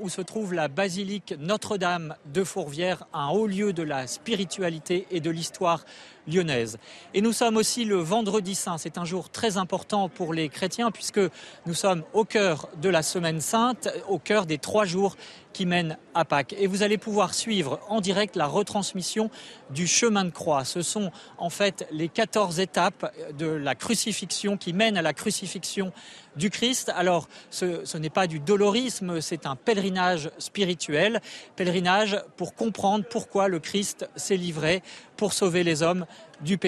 où se trouve la basilique Notre-Dame de Fourvière, un haut lieu de la spiritualité et de l'histoire lyonnaise. Et nous sommes aussi le vendredi saint. C'est un jour très important pour les chrétiens puisque nous sommes au cœur de la semaine sainte, au cœur des trois jours qui mènent à Pâques. Et vous allez pouvoir suivre en direct la retransmission du chemin de croix. Ce sont en fait les 14 étapes de la crucifixion qui mènent à la crucifixion du Christ. Alors, ce, ce n'est pas du dolorisme, c'est un pèlerinage spirituel, pèlerinage pour comprendre pourquoi le Christ s'est livré pour sauver les hommes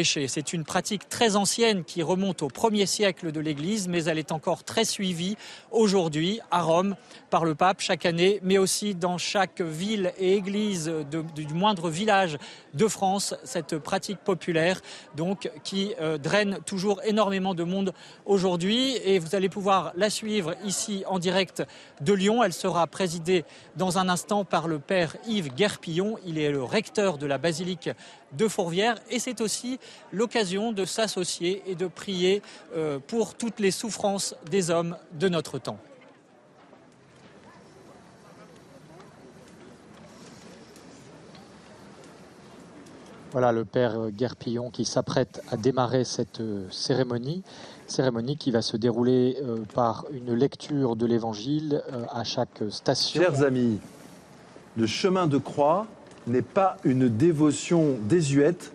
C'est une pratique très ancienne qui remonte au premier siècle de l'Église, mais elle est encore très suivie aujourd'hui à Rome par le pape chaque année, mais aussi dans chaque ville et église du moindre village de France, cette pratique populaire donc qui euh, draine toujours énormément de monde aujourd'hui et vous allez pouvoir la suivre ici en direct de Lyon. Elle sera présidée dans un instant par le père Yves Guerpillon. Il est le recteur de la basilique de Fourvière et c'est aussi l'occasion de s'associer et de prier euh, pour toutes les souffrances des hommes de notre temps. Voilà le père Guerpillon qui s'apprête à démarrer cette euh, cérémonie, cérémonie qui va se dérouler euh, par une lecture de l'évangile à chaque station. Chers amis, le chemin de croix n'est pas une dévotion désuète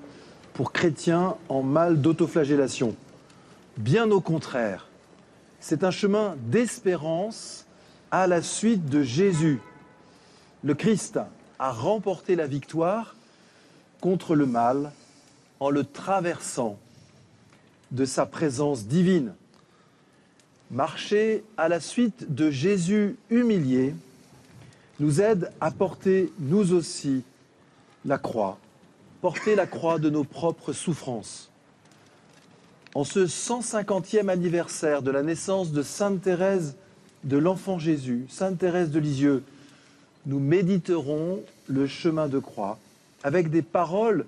pour chrétiens en mal d'autoflagellation. Bien au contraire, c'est un chemin d'espérance à la suite de Jésus. Le Christ a remporté la victoire contre le mal en le traversant de sa présence divine. Marcher à la suite de Jésus humilié nous aide à porter nous aussi la croix, porter la croix de nos propres souffrances. En ce 150e anniversaire de la naissance de Sainte Thérèse de l'Enfant Jésus, Sainte Thérèse de Lisieux, nous méditerons le chemin de croix avec des paroles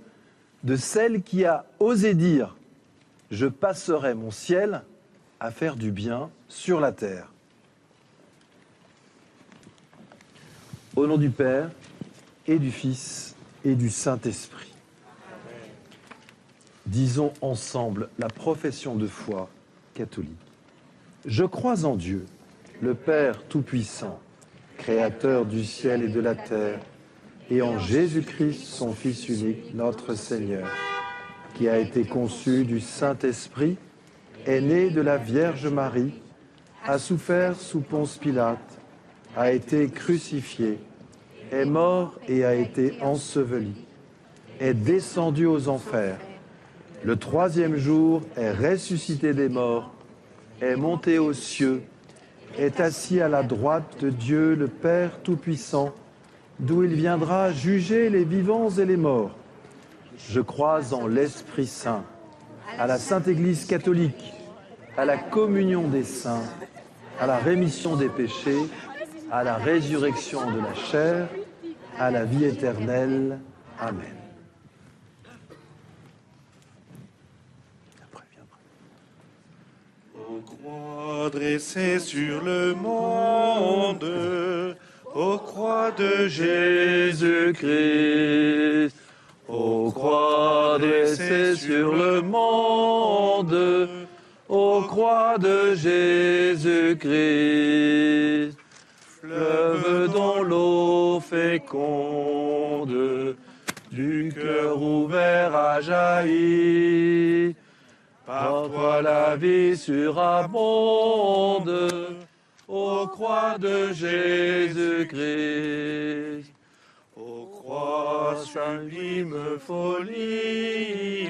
de celle qui a osé dire Je passerai mon ciel à faire du bien sur la terre. Au nom du Père et du Fils et du Saint-Esprit. Disons ensemble la profession de foi catholique. Je crois en Dieu, le Père Tout-Puissant, Créateur du ciel et de la terre, et en Jésus-Christ, son Fils unique, notre Seigneur, qui a été conçu du Saint-Esprit, est né de la Vierge Marie, a souffert sous Ponce Pilate, a été crucifié, est mort et a été enseveli, est descendu aux enfers. Le troisième jour est ressuscité des morts, est monté aux cieux, est assis à la droite de Dieu le Père Tout-Puissant, d'où il viendra juger les vivants et les morts. Je crois en l'Esprit Saint, à la Sainte Église catholique, à la communion des saints, à la rémission des péchés, à la résurrection de la chair, à la vie éternelle. Amen. Dressées sur le monde, aux croix de Jésus-Christ, aux croix dressées sur le monde, aux croix de Jésus-Christ fleuve dont l'eau féconde du cœur ouvert à jaillir. Par toi la vie surabonde, aux croix de Jésus-Christ. Ô croix sublime folie,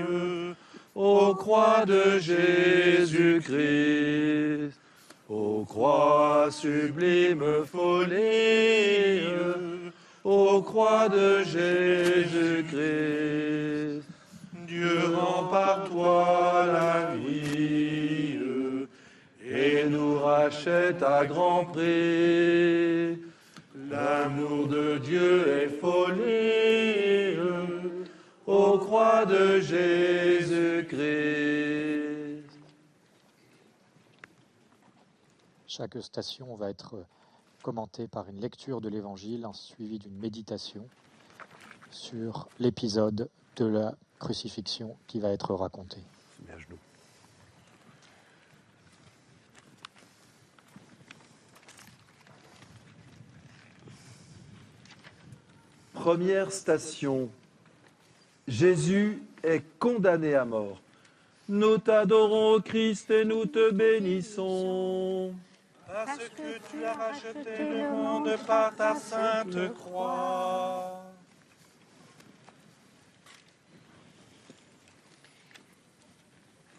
aux croix de Jésus-Christ. Ô croix sublime folie, ô croix de Jésus-Christ, Dieu rend par toi la vie et nous rachète à grand prix. L'amour de Dieu est folie, ô croix de Jésus-Christ. Chaque station va être commenté par une lecture de l'Évangile suivie d'une méditation sur l'épisode de la crucifixion qui va être raconté. Première station. Jésus est condamné à mort. Nous t'adorons, Christ, et nous te bénissons. Parce que tu as racheté le monde par ta sainte croix.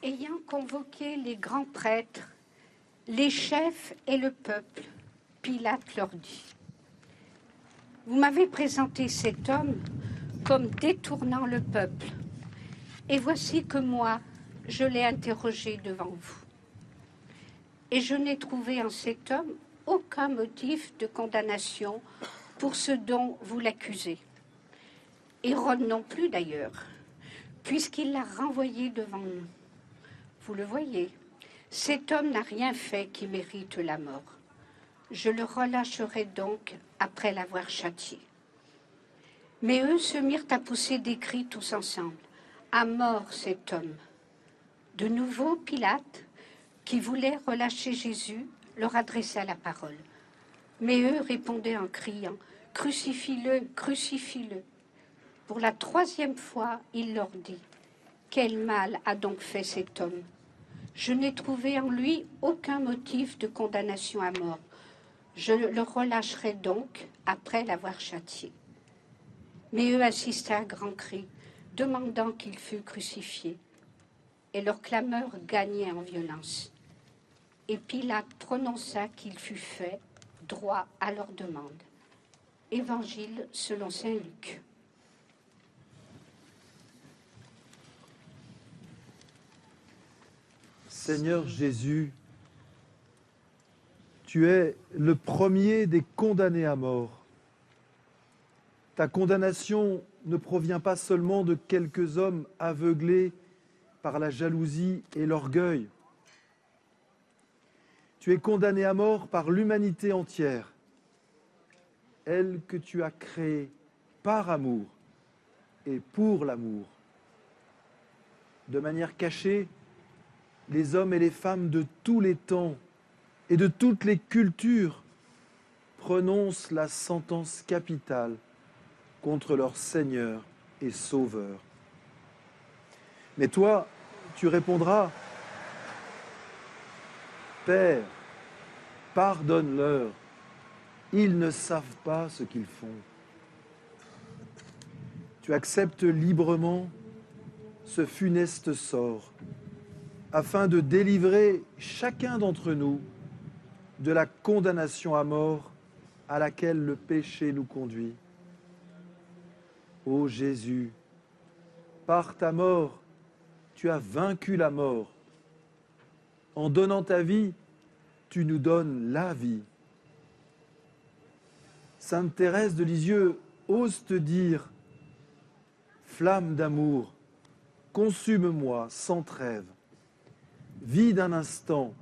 Ayant convoqué les grands prêtres, les chefs et le peuple, Pilate leur dit Vous m'avez présenté cet homme comme détournant le peuple, et voici que moi, je l'ai interrogé devant vous. Et je n'ai trouvé en cet homme aucun motif de condamnation pour ce dont vous l'accusez. Hérode non plus d'ailleurs, puisqu'il l'a renvoyé devant nous. Vous le voyez, cet homme n'a rien fait qui mérite la mort. Je le relâcherai donc après l'avoir châtié. Mais eux se mirent à pousser des cris tous ensemble. À mort cet homme. De nouveau, Pilate, qui voulait relâcher Jésus, leur adressa la parole. Mais eux répondaient en criant Crucifie-le, crucifie-le. Pour la troisième fois, il leur dit Quel mal a donc fait cet homme? Je n'ai trouvé en lui aucun motif de condamnation à mort. Je le relâcherai donc après l'avoir châtié. Mais eux assistaient à grands cris, demandant qu'il fût crucifié. Et leur clameur gagnait en violence. Et Pilate prononça qu'il fût fait droit à leur demande. Évangile selon Saint Luc. Seigneur Jésus, tu es le premier des condamnés à mort. Ta condamnation ne provient pas seulement de quelques hommes aveuglés par la jalousie et l'orgueil. Tu es condamné à mort par l'humanité entière, elle que tu as créée par amour et pour l'amour. De manière cachée, les hommes et les femmes de tous les temps et de toutes les cultures prononcent la sentence capitale contre leur Seigneur et Sauveur. Mais toi, tu répondras, Père, pardonne-leur, ils ne savent pas ce qu'ils font. Tu acceptes librement ce funeste sort afin de délivrer chacun d'entre nous de la condamnation à mort à laquelle le péché nous conduit. Ô Jésus, par ta mort, tu as vaincu la mort. En donnant ta vie, tu nous donnes la vie. Sainte Thérèse de Lisieux ose te dire, Flamme d'amour, consume-moi sans trêve. Vis d'un instant,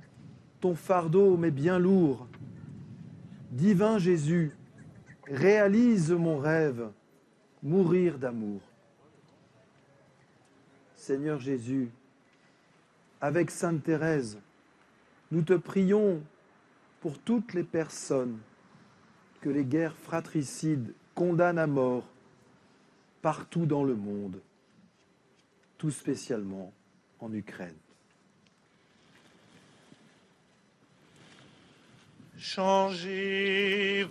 ton fardeau m'est bien lourd. Divin Jésus, réalise mon rêve, mourir d'amour. Seigneur Jésus, avec Sainte Thérèse, nous te prions pour toutes les personnes que les guerres fratricides condamnent à mort partout dans le monde, tout spécialement en Ukraine. Changez-vous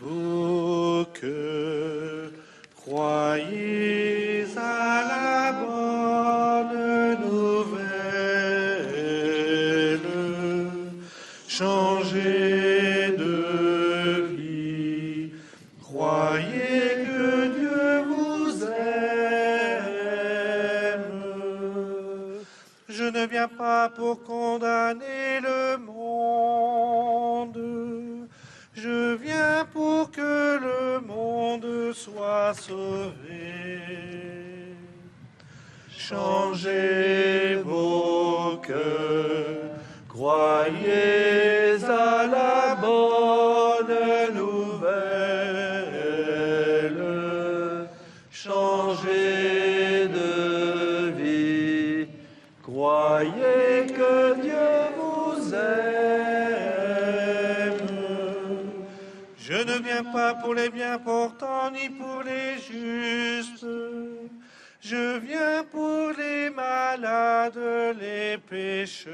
que croyez à la bonne nouvelle. Changez de vie, croyez que Dieu vous aime. Je ne viens pas pour condamner le que le monde soit sauvé. Changez vos cœurs, croyez à la bonne nouvelle. Changez de vie, croyez que Dieu vous aime. Ne viens pas pour les bien portants ni pour les justes. Je viens pour les malades, les pécheurs.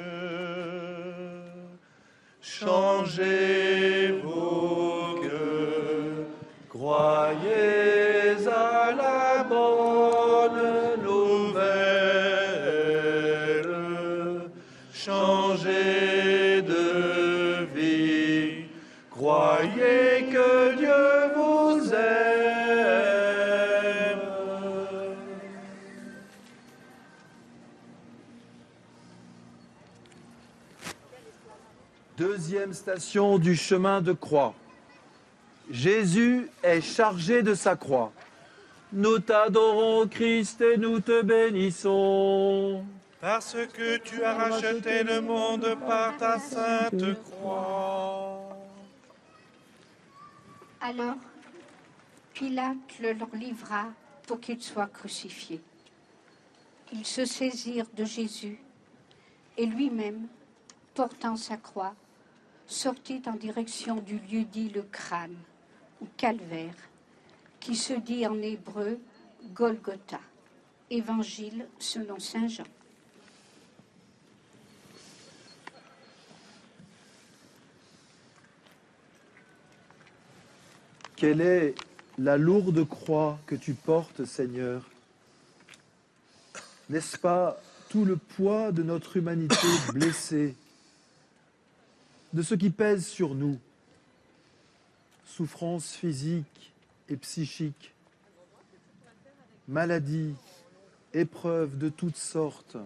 Changez vos cœurs, croyez à la Deuxième station du chemin de croix. Jésus est chargé de sa croix. Nous t'adorons, Christ, et nous te bénissons. Parce que tu as racheté le monde par ta sainte croix. Alors, Pilate le leur livra pour qu'il soit crucifié. Ils se saisirent de Jésus et lui-même, portant sa croix, sortit en direction du lieu dit le crâne ou calvaire, qui se dit en hébreu Golgotha. Évangile selon Saint Jean. Quelle est la lourde croix que tu portes, Seigneur? N'est-ce pas tout le poids de notre humanité blessée, de ce qui pèse sur nous. Souffrance physique et psychique, maladies, épreuves de toutes sortes,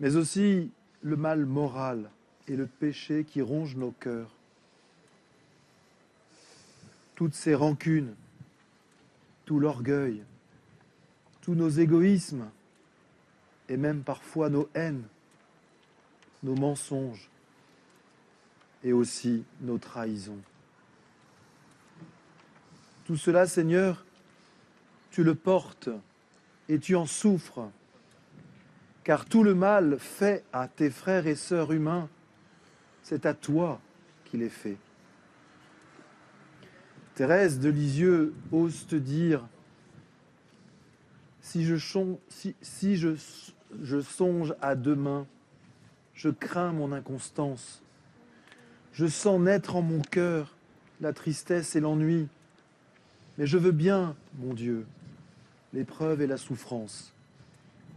mais aussi le mal moral et le péché qui ronge nos cœurs. Toutes ces rancunes, tout l'orgueil, tous nos égoïsmes et même parfois nos haines, nos mensonges et aussi nos trahisons. Tout cela, Seigneur, tu le portes et tu en souffres, car tout le mal fait à tes frères et sœurs humains, c'est à toi qu'il est fait. Thérèse de Lisieux ose te dire si je, je- je songe à demain, je crains mon inconstance. Je sens naître en mon cœur la tristesse et l'ennui. Mais je veux bien, mon Dieu, l'épreuve et la souffrance,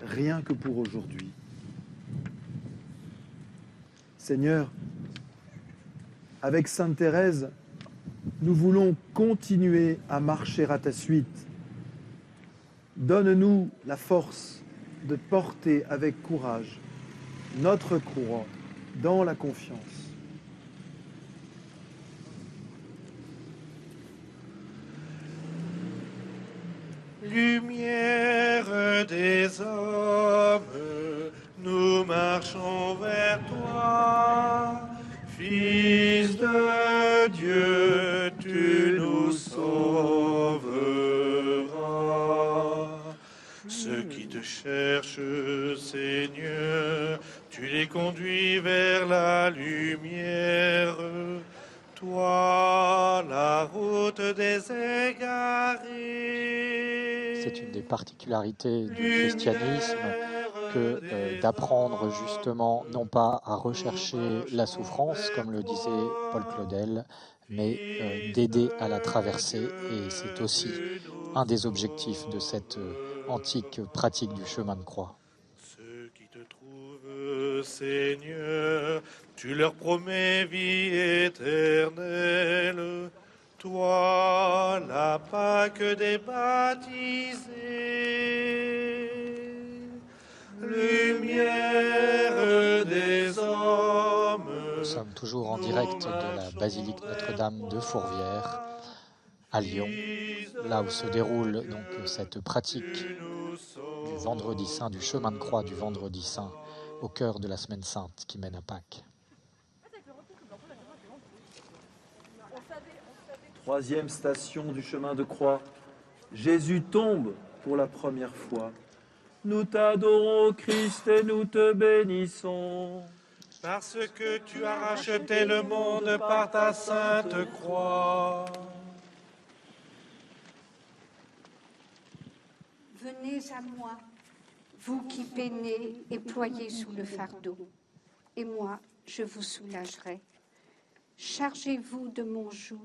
rien que pour aujourd'hui. Seigneur, avec Sainte Thérèse, nous voulons continuer à marcher à ta suite. Donne-nous la force de porter avec courage notre croix dans la confiance. Lumière des hommes, nous marchons vers toi. Fils de Dieu, tu nous sauveras. Ceux qui te cherchent, Seigneur, tu les conduis vers la lumière. Toi, la route des égarés. C'est une des particularités du christianisme que euh, d'apprendre justement non pas à rechercher la souffrance, comme le disait Paul Claudel, mais euh, d'aider à la traverser. Et c'est aussi un des objectifs de cette euh, antique pratique du chemin de croix. Ceux qui te trouvent, Seigneur, tu leur promets vie éternelle. Toi, la Pâque des baptisés, lumière des hommes. Nous sommes toujours en direct de la basilique Notre-Dame de Fourvière à Lyon, là où se déroule donc cette pratique du vendredi saint, du chemin de croix du vendredi saint, au cœur de la semaine sainte qui mène à Pâques. Troisième station du chemin de croix. Jésus tombe pour la première fois. Nous t'adorons, Christ, et nous te bénissons. Parce que tu as racheté le monde par ta sainte croix. Venez à moi, vous qui peinez et ployez sous le fardeau, et moi je vous soulagerai. Chargez-vous de mon joug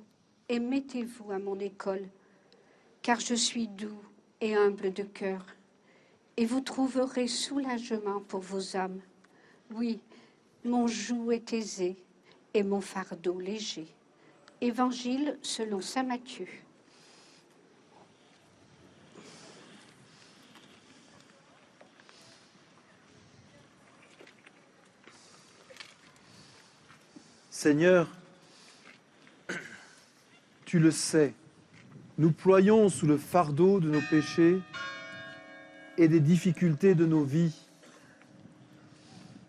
et mettez-vous à mon école, car je suis doux et humble de cœur, et vous trouverez soulagement pour vos âmes. Oui, mon joug est aisé et mon fardeau léger. Évangile selon Saint Matthieu. Seigneur, tu le sais, nous ployons sous le fardeau de nos péchés et des difficultés de nos vies.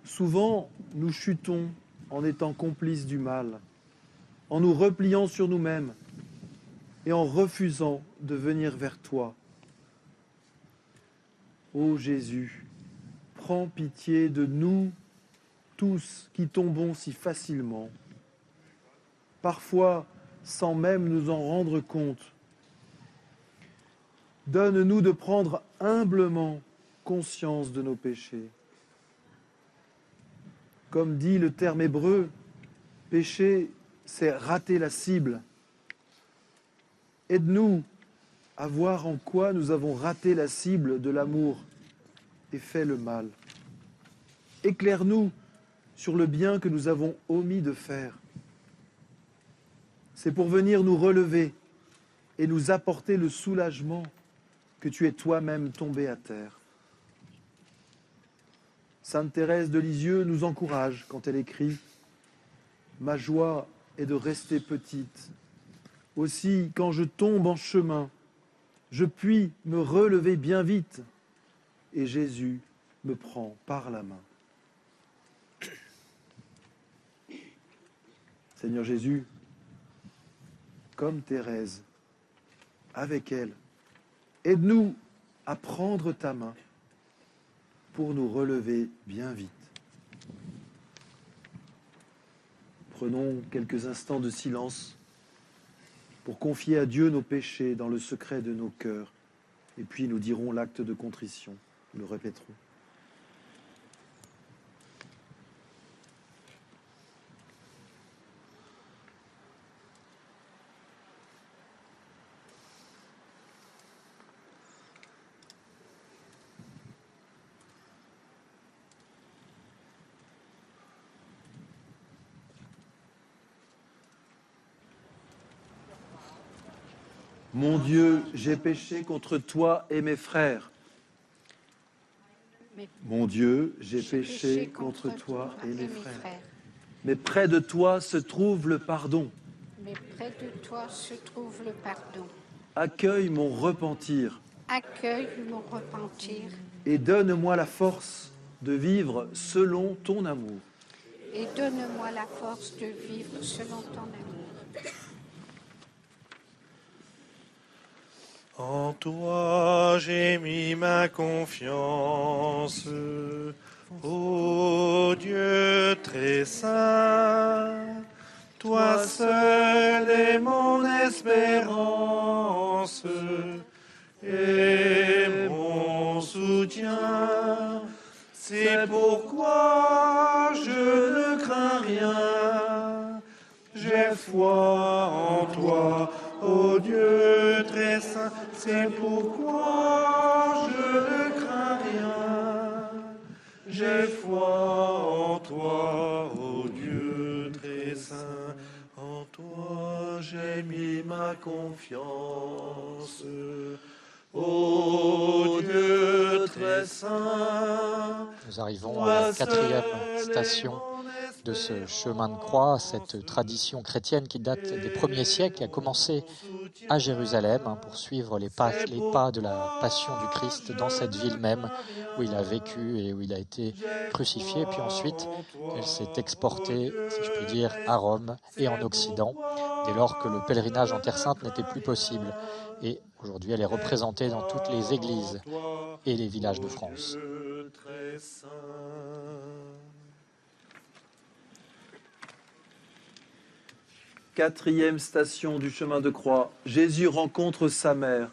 Souvent, nous chutons en étant complices du mal, en nous repliant sur nous-mêmes et en refusant de venir vers toi. Ô Jésus, prends pitié de nous tous qui tombons si facilement, parfois sans même nous en rendre compte. Donne-nous de prendre humblement conscience de nos péchés. Comme dit le terme hébreu, péché, c'est rater la cible. Aide-nous à voir en quoi nous avons raté la cible de l'amour et fait le mal. Éclaire-nous sur le bien que nous avons omis de faire. C'est pour venir nous relever et nous apporter le soulagement que tu es toi-même tombé à terre. Sainte Thérèse de Lisieux nous encourage quand elle écrit Ma joie est de rester petite. Aussi, quand je tombe en chemin, je puis me relever bien vite et Jésus me prend par la main. Seigneur Jésus, comme Thérèse, avec elle, aide-nous à prendre ta main pour nous relever bien vite. Prenons quelques instants de silence pour confier à Dieu nos péchés dans le secret de nos cœurs, et puis nous dirons l'acte de contrition, nous le répéterons. Mon Dieu, j'ai péché contre toi et mes frères. Mon Dieu, j'ai péché contre toi et mes frères. Mais près de toi se trouve le pardon. Mais près de toi se trouve le pardon. Accueille mon repentir Accueille mon repentir et donne-moi la force de vivre selon ton amour. et donne-moi la force de vivre selon ton amour. En toi j'ai mis ma confiance, ô Dieu très saint. Toi seul est mon espérance et mon soutien. C'est pourquoi je ne crains rien. J'ai foi en toi, C'est pourquoi je ne crains rien. J'ai foi en toi, ô Dieu très saint. En toi j'ai mis ma confiance. Ô Dieu très saint. Nous arrivons à la quatrième station de ce chemin de croix, cette tradition chrétienne qui date des premiers siècles, qui a commencé à Jérusalem hein, pour suivre les pas, les pas de la passion du Christ dans cette ville même où il a vécu et où il a été crucifié. Puis ensuite, elle s'est exportée, si je puis dire, à Rome et en Occident, dès lors que le pèlerinage en Terre Sainte n'était plus possible. Et aujourd'hui, elle est représentée dans toutes les églises et les villages de France. Dieu très saint. Quatrième station du chemin de croix, Jésus rencontre sa mère.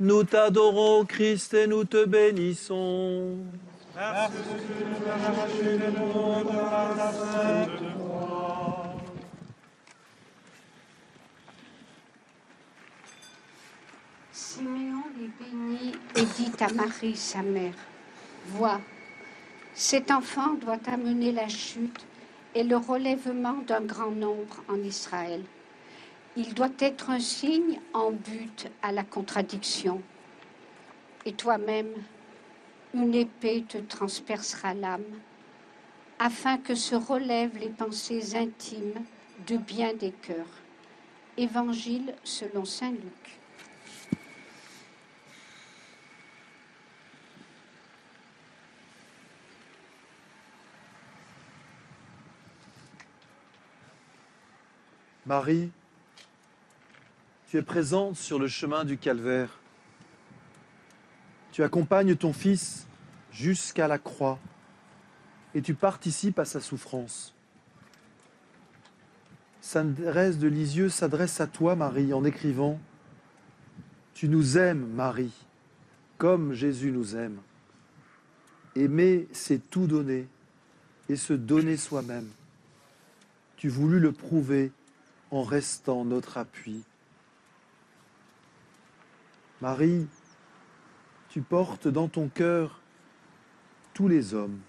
Nous t'adorons, Christ, et nous te bénissons. Siméon les bénit et dit à Marie, sa mère, Vois, cet enfant doit amener la chute et le relèvement d'un grand nombre en Israël. Il doit être un signe en but à la contradiction. Et toi-même, une épée te transpercera l'âme, afin que se relèvent les pensées intimes de bien des cœurs. Évangile selon Saint Luc. Marie, tu es présente sur le chemin du calvaire. Tu accompagnes ton Fils jusqu'à la croix et tu participes à sa souffrance. Sainte Thérèse de Lisieux s'adresse à toi, Marie, en écrivant Tu nous aimes, Marie, comme Jésus nous aime. Aimer, c'est tout donner et se donner soi-même. Tu voulus le prouver en restant notre appui. Marie, tu portes dans ton cœur tous les hommes,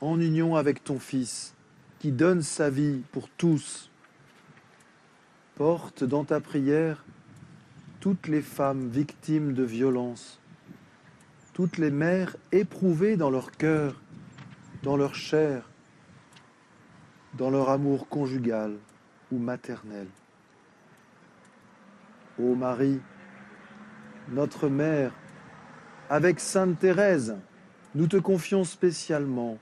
en union avec ton Fils, qui donne sa vie pour tous. Porte dans ta prière toutes les femmes victimes de violences, toutes les mères éprouvées dans leur cœur, dans leur chair, dans leur amour conjugal ou maternel. Ô Marie, notre Mère, avec Sainte Thérèse, nous te confions spécialement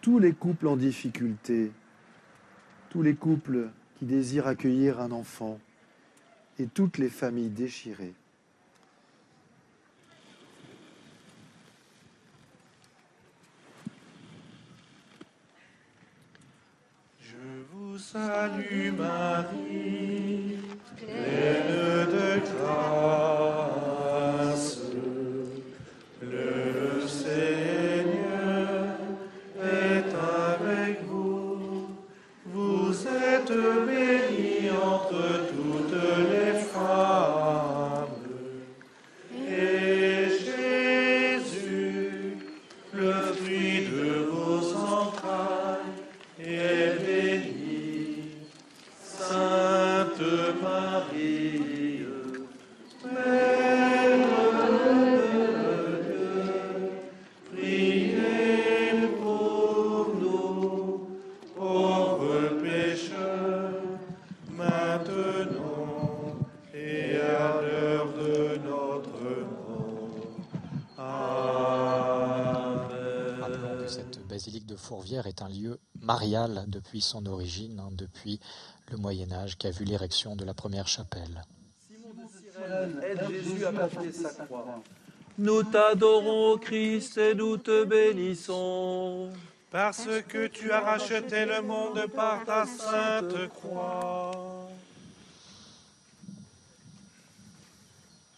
tous les couples en difficulté, tous les couples qui désirent accueillir un enfant et toutes les familles déchirées. Je salue Marie, pleine de grâce. Est un lieu marial depuis son origine, hein, depuis le Moyen Âge, qui a vu l'érection de la première chapelle. Aide Jésus à porter sa croix. Nous t'adorons, Christ, et nous te bénissons. Parce que tu as racheté le monde par ta sainte croix.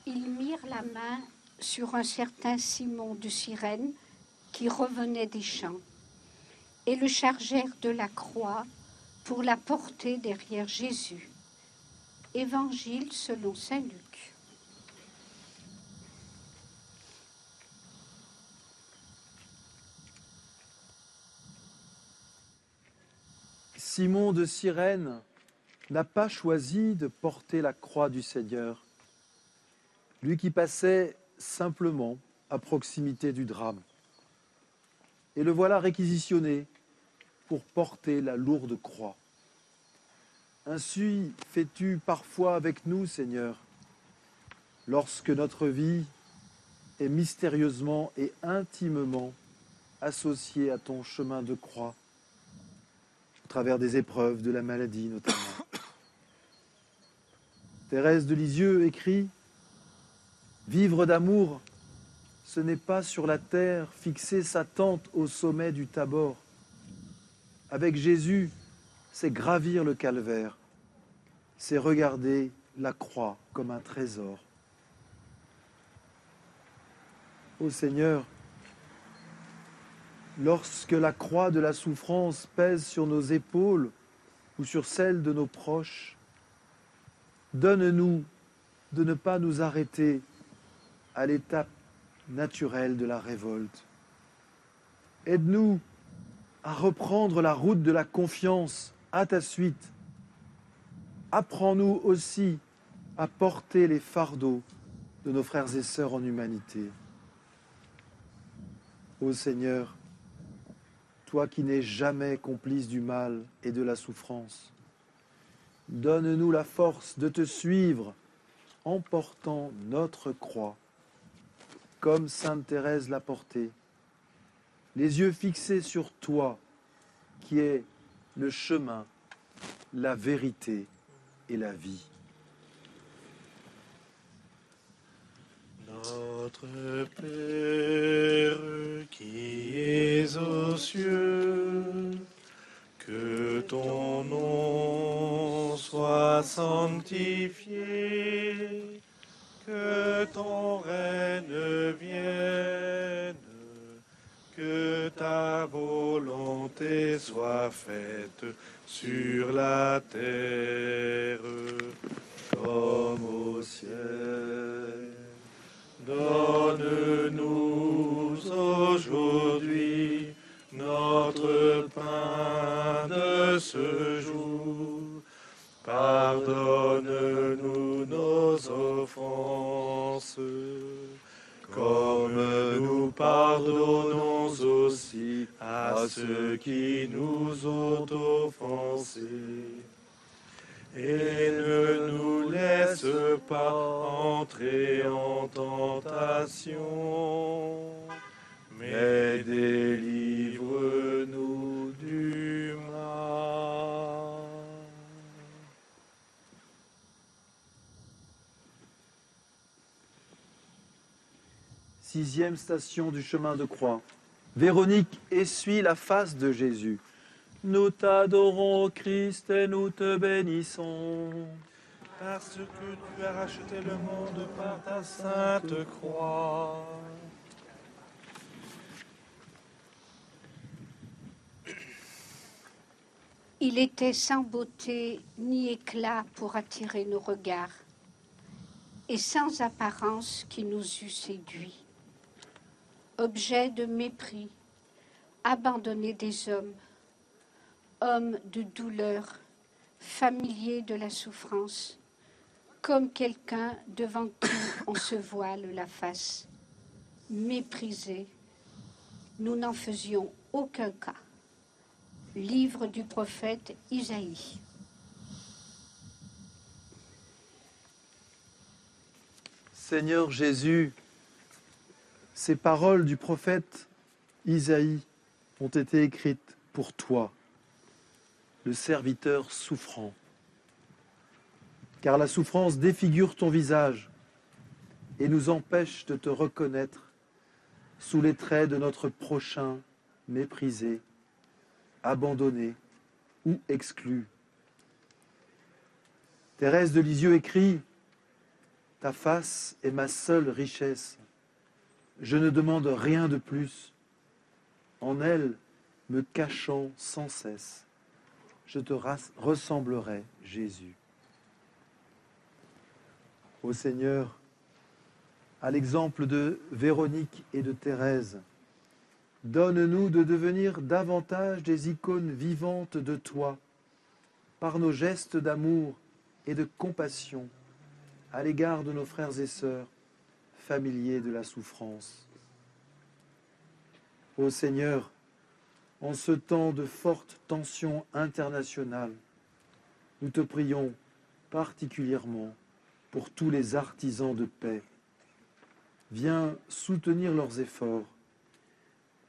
Ils mirent la main sur un certain Simon de Cyrène qui revenait des champs et le chargèrent de la croix pour la porter derrière Jésus. Évangile selon Saint Luc. Simon de Cyrène n'a pas choisi de porter la croix du Seigneur, lui qui passait simplement à proximité du drame. Et le voilà réquisitionné pour porter la lourde croix. Ainsi fais-tu parfois avec nous, Seigneur, lorsque notre vie est mystérieusement et intimement associée à ton chemin de croix au travers des épreuves de la maladie notamment. Thérèse de Lisieux écrit Vivre d'amour, ce n'est pas sur la terre fixer sa tente au sommet du Tabor. Avec Jésus, c'est gravir le calvaire c'est regarder la croix comme un trésor. Ô Seigneur, lorsque la croix de la souffrance pèse sur nos épaules ou sur celles de nos proches, donne-nous de ne pas nous arrêter à l'étape naturelle de la révolte. Aide-nous à reprendre la route de la confiance à ta suite. Apprends-nous aussi à porter les fardeaux de nos frères et sœurs en humanité. Ô Seigneur, toi qui n'es jamais complice du mal et de la souffrance, donne-nous la force de te suivre en portant notre croix, comme Sainte Thérèse l'a portée, les yeux fixés sur toi, qui est le chemin, la vérité et la vie. Notre Père qui es aux cieux, que ton nom soit sanctifié, que ton règne vienne, ta volonté soit faite sur la terre comme au ciel. Donne-nous aujourd'hui notre pain de ce jour. Pardonne-nous nos offenses, comme nous pardonnons aussi à ceux qui nous ont offensés. Et ne nous laisse pas entrer en tentation, mais délivre-nous du mal. Sixième station du chemin de croix. Véronique essuie la face de Jésus. Nous t'adorons, Christ, et nous te bénissons. Parce que tu as racheté le monde par ta sainte croix. Il était sans beauté ni éclat pour attirer nos regards, et sans apparence qui nous eût séduits. Objet de mépris, abandonné des hommes, homme de douleur, familier de la souffrance, comme quelqu'un devant qui on se voile la face, méprisé, nous n'en faisions aucun cas. Livre du prophète Isaïe. Seigneur Jésus, ces paroles du prophète Isaïe ont été écrites pour toi, le serviteur souffrant. Car la souffrance défigure ton visage et nous empêche de te reconnaître sous les traits de notre prochain méprisé, abandonné ou exclu. Thérèse de Lisieux écrit Ta face est ma seule richesse. Je ne demande rien de plus. En elle, me cachant sans cesse, je te ressemblerai, Jésus. Ô Seigneur, à l'exemple de Véronique et de Thérèse, donne-nous de devenir davantage des icônes vivantes de toi, par nos gestes d'amour et de compassion à l'égard de nos frères et sœurs familiers de la souffrance. Ô Seigneur, en ce temps de forte tension internationale, nous te prions particulièrement pour tous les artisans de paix. Viens soutenir leurs efforts.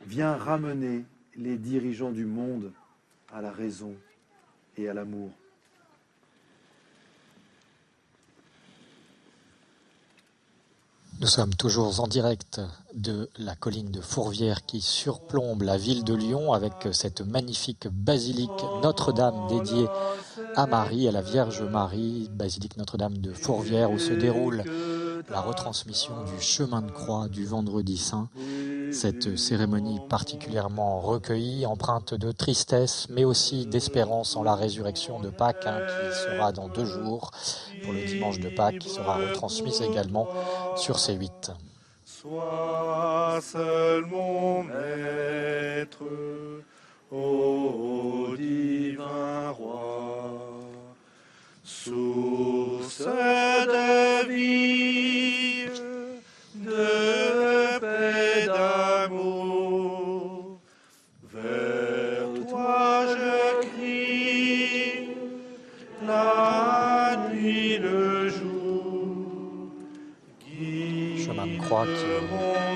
Viens ramener les dirigeants du monde à la raison et à l'amour. Nous sommes toujours en direct de la colline de Fourvière qui surplombe la ville de Lyon avec cette magnifique basilique Notre-Dame dédiée à Marie, à la Vierge Marie, basilique Notre-Dame de Fourvière où se déroule la retransmission du chemin de croix du vendredi saint. Cette cérémonie particulièrement recueillie, empreinte de tristesse, mais aussi d'espérance en la résurrection de Pâques, hein, qui sera dans deux jours, pour le dimanche de Pâques, qui sera retransmise également sur C8. Sois seul mon maître, ô divin roi, source de vie,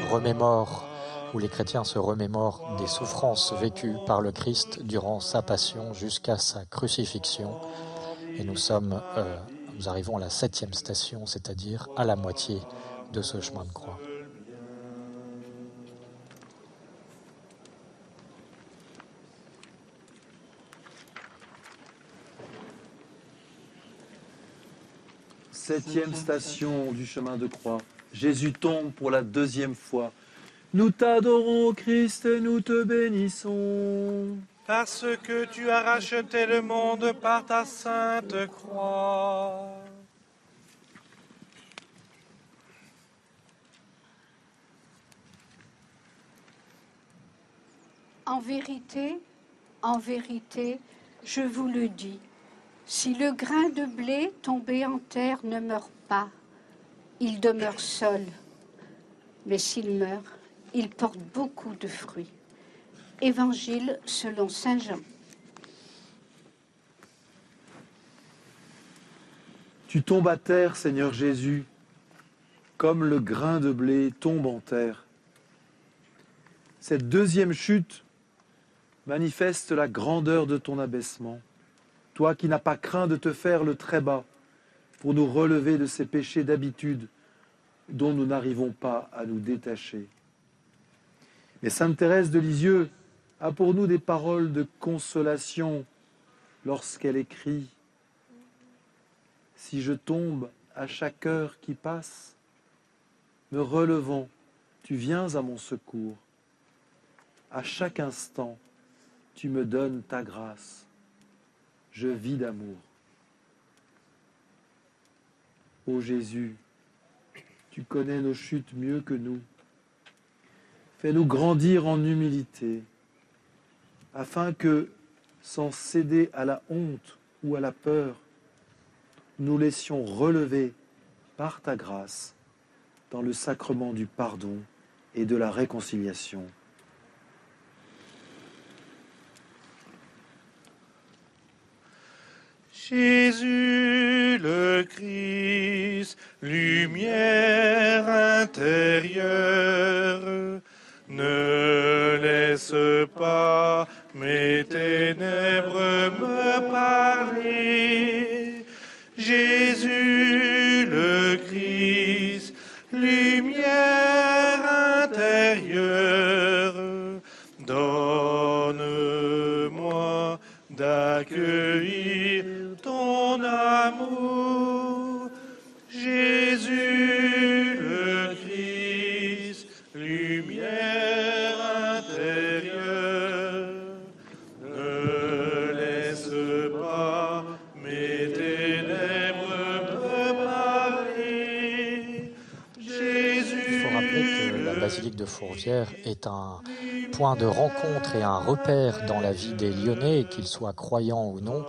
remémore, où les chrétiens se remémorent des souffrances vécues par le Christ durant sa passion jusqu'à sa crucifixion. Et nous sommes, euh, nous arrivons à la septième station, c'est-à-dire à la moitié de ce chemin de croix. Septième station du chemin de croix. Jésus tombe pour la deuxième fois. Nous t'adorons, Christ, et nous te bénissons. Parce que tu as racheté le monde par ta sainte croix. En vérité, en vérité, je vous le dis, si le grain de blé tombé en terre ne meurt pas, il demeure seul. Mais s'il meurt, il porte beaucoup de fruits. Évangile selon Saint Jean. Tu tombes à terre, Seigneur Jésus, comme le grain de blé tombe en terre. Cette deuxième chute manifeste la grandeur de ton abaissement. Toi qui n'as pas craint de te faire le très bas pour nous relever de ces péchés d'habitude dont nous n'arrivons pas à nous détacher. Mais Sainte Thérèse de Lisieux a pour nous des paroles de consolation lorsqu'elle écrit Si je tombe à chaque heure qui passe, me relevant, tu viens à mon secours. À chaque instant, tu me donnes ta grâce. Je vis d'amour. Ô Jésus, tu connais nos chutes mieux que nous. Fais-nous grandir en humilité, afin que, sans céder à la honte ou à la peur, nous laissions relever par ta grâce dans le sacrement du pardon et de la réconciliation. Jésus le Christ, lumière intérieure, ne laisse pas mes ténèbres me parler. Jésus Fourvière est un point de rencontre et un repère dans la vie des Lyonnais, qu'ils soient croyants ou non,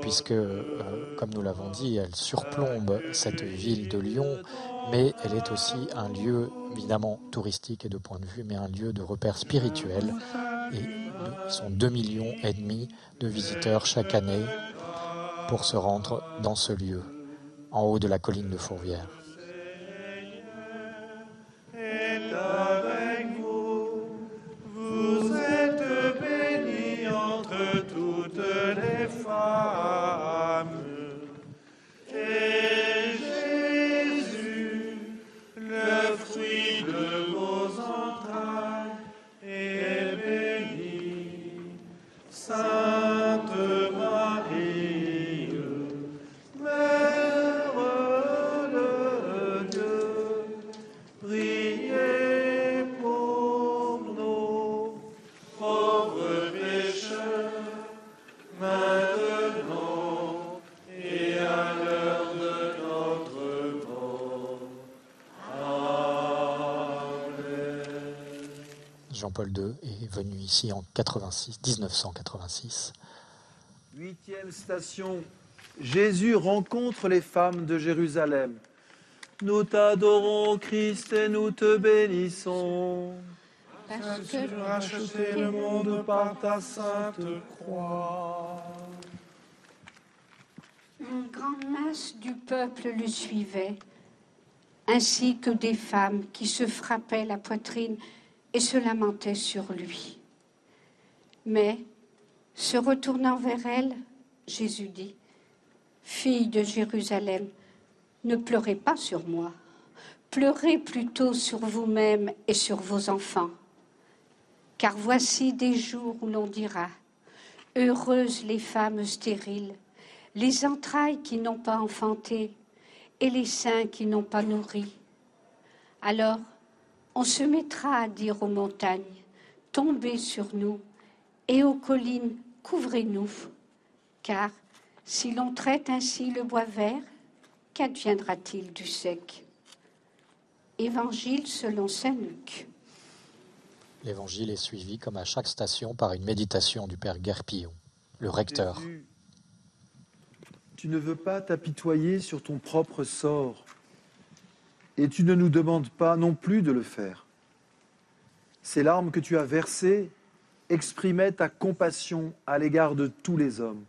puisque, euh, comme nous l'avons dit, elle surplombe cette ville de Lyon, mais elle est aussi un lieu évidemment touristique et de point de vue, mais un lieu de repère spirituel. Et ils sont 2 millions et demi de visiteurs chaque année pour se rendre dans ce lieu, en haut de la colline de Fourvière. Jean-Paul II est venu ici en 86, 1986. Huitième station, Jésus rencontre les femmes de Jérusalem. Nous t'adorons, Christ, et nous te bénissons. Parce Tu as que racheté le monde par ta sainte croix. une grande masse du peuple le suivait, ainsi que des femmes qui se frappaient la poitrine et se lamentaient sur lui. Mais, se retournant vers elle, Jésus dit, Fille de Jérusalem, ne pleurez pas sur moi, pleurez plutôt sur vous-même et sur vos enfants. Car voici des jours où l'on dira, Heureuses les femmes stériles, les entrailles qui n'ont pas enfanté et les seins qui n'ont pas nourri. Alors, on se mettra à dire aux montagnes, Tombez sur nous, et aux collines, couvrez-nous. Car si l'on traite ainsi le bois vert, qu'adviendra-t-il du sec? Évangile selon Saint Luc. L'évangile est suivi, comme à chaque station, par une méditation du Père Guerpillon, le recteur. Jésus, tu ne veux pas t'apitoyer sur ton propre sort et tu ne nous demandes pas non plus de le faire. Ces larmes que tu as versées exprimaient ta compassion à l'égard de tous les hommes.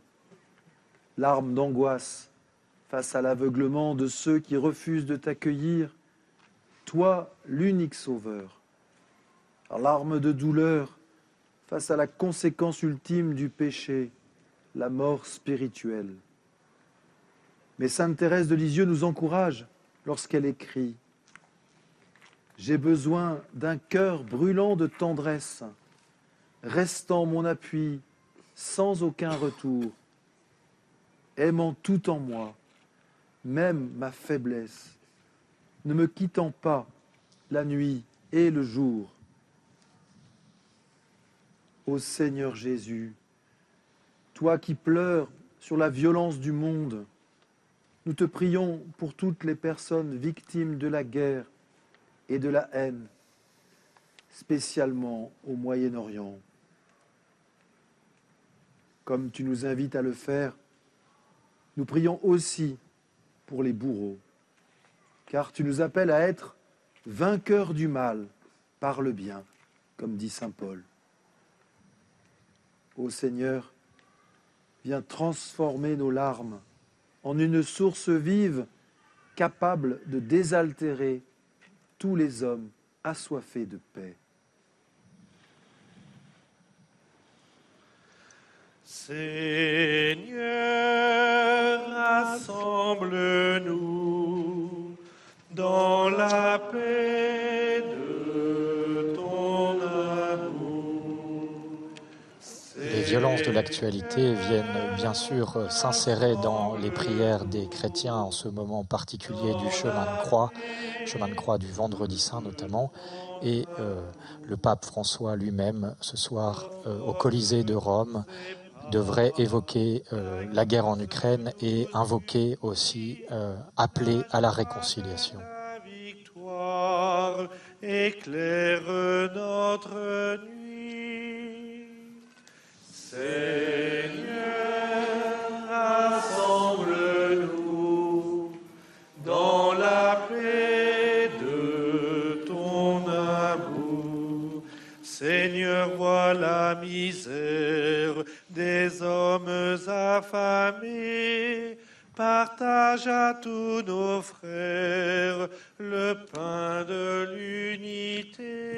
Larmes d'angoisse face à l'aveuglement de ceux qui refusent de t'accueillir, toi l'unique sauveur. Larmes de douleur face à la conséquence ultime du péché, la mort spirituelle. Mais Sainte Thérèse de Lisieux nous encourage lorsqu'elle écrit J'ai besoin d'un cœur brûlant de tendresse, restant mon appui sans aucun retour, aimant tout en moi, même ma faiblesse, ne me quittant pas la nuit et le jour. Ô Seigneur Jésus, toi qui pleures sur la violence du monde, nous te prions pour toutes les personnes victimes de la guerre et de la haine, spécialement au Moyen-Orient. Comme tu nous invites à le faire, nous prions aussi pour les bourreaux, car tu nous appelles à être vainqueurs du mal par le bien, comme dit Saint Paul. Ô Seigneur, viens transformer nos larmes en une source vive capable de désaltérer tous les hommes assoiffés de paix. Seigneur, rassemble-nous dans la paix De l'actualité viennent bien sûr s'insérer dans les prières des chrétiens en ce moment particulier du chemin de croix, chemin de croix du vendredi saint notamment, et euh, le pape François lui-même ce soir euh, au Colisée de Rome devrait évoquer euh, la guerre en Ukraine et invoquer aussi, appeler à la réconciliation. Éclaire notre nuit. Le pain de l'unité.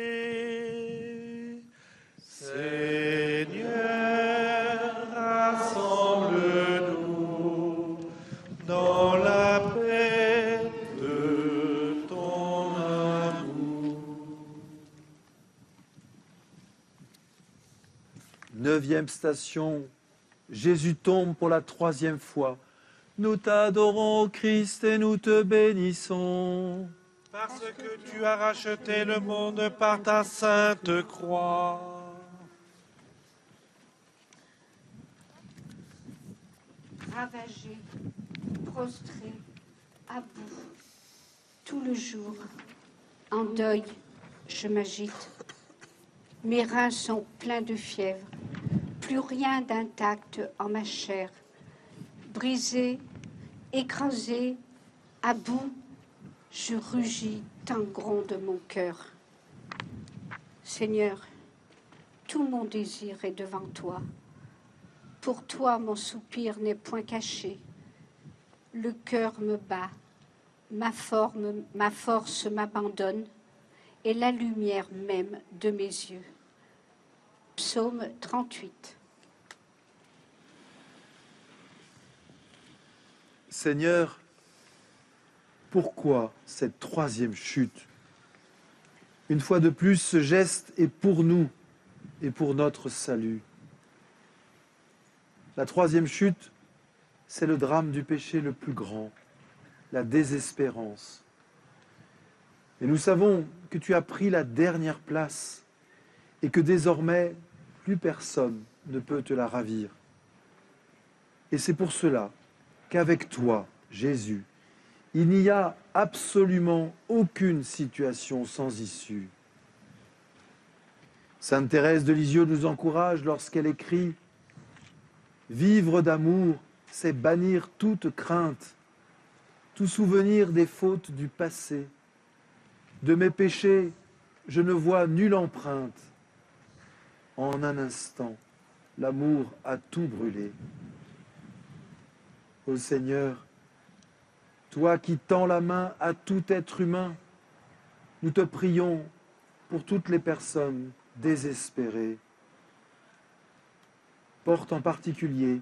Seigneur, rassemble-nous dans la paix de ton amour. Neuvième station, Jésus tombe pour la troisième fois. Nous t'adorons, Christ, et nous te bénissons. Parce que tu as racheté le monde par ta sainte croix. Ravagé, prostré, à bout, tout le jour, en deuil, je m'agite. Mes reins sont pleins de fièvre, plus rien d'intact en ma chair. Brisé, écrasé, à bout, je rugis tant gronde mon cœur. Seigneur, tout mon désir est devant toi. Pour toi, mon soupir n'est point caché. Le cœur me bat, ma, forme, ma force m'abandonne, et la lumière même de mes yeux. Psaume 38. Seigneur, pourquoi cette troisième chute? Une fois de plus, ce geste est pour nous et pour notre salut. La troisième chute, c'est le drame du péché le plus grand, la désespérance. Et nous savons que tu as pris la dernière place et que désormais, plus personne ne peut te la ravir. Et c'est pour cela qu'avec toi, Jésus, il n'y a absolument aucune situation sans issue. Sainte Thérèse de Lisieux nous encourage lorsqu'elle écrit Vivre d'amour, c'est bannir toute crainte, tout souvenir des fautes du passé. De mes péchés, je ne vois nulle empreinte. En un instant, l'amour a tout brûlé. Ô Seigneur, toi qui tends la main à tout être humain, nous te prions pour toutes les personnes désespérées. Porte en particulier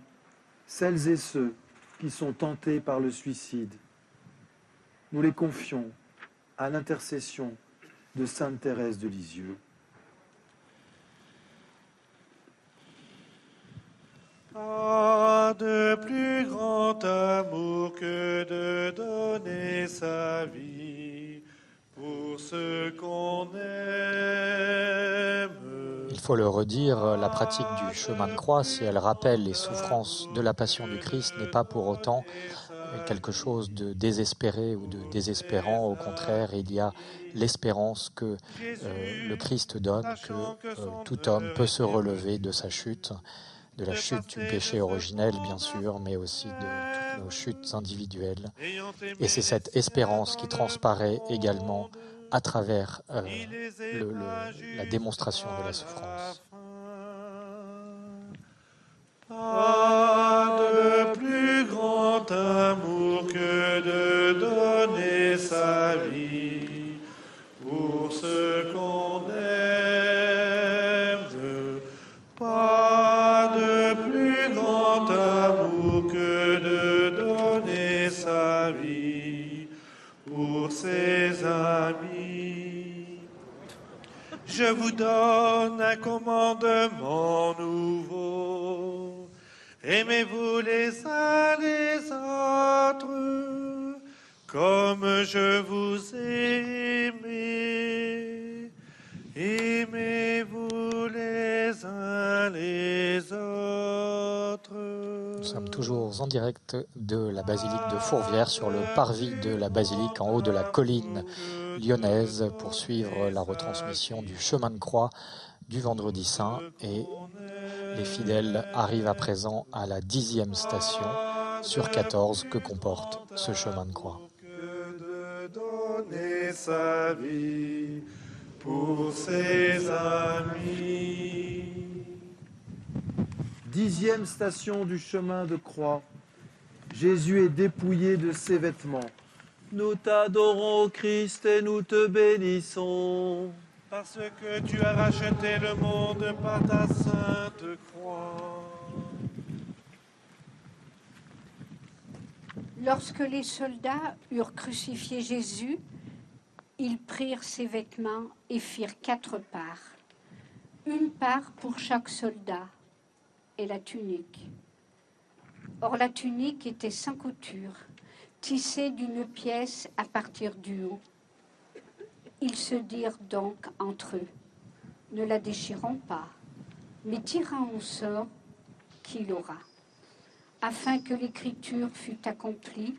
celles et ceux qui sont tentés par le suicide. Nous les confions à l'intercession de Sainte Thérèse de Lisieux. Pas faut le redire, la pratique du chemin de croix, si elle rappelle les souffrances de la passion du Christ, n'est pas pour autant quelque chose de désespéré ou de désespérant. Au contraire, il y a l'espérance que euh, le Christ donne, que euh, tout homme peut se relever de sa chute de la chute du péché originel, bien sûr, mais aussi de toutes nos chutes individuelles. Et c'est cette espérance qui transparaît également à travers euh, le, le, la démonstration de la souffrance. Direct de la basilique de Fourvière sur le parvis de la basilique en haut de la colline lyonnaise pour suivre la retransmission du chemin de croix du vendredi saint et les fidèles arrivent à présent à la dixième station sur 14 que comporte ce chemin de croix. Dixième station du chemin de croix. Jésus est dépouillé de ses vêtements. Nous t'adorons, Christ, et nous te bénissons. Parce que tu as racheté le monde par ta sainte croix. Lorsque les soldats eurent crucifié Jésus, ils prirent ses vêtements et firent quatre parts. Une part pour chaque soldat et la tunique. Or la tunique était sans couture, tissée d'une pièce à partir du haut. Ils se dirent donc entre eux, ne la déchirons pas, mais tirons au sort qui l'aura. Afin que l'écriture fût accomplie,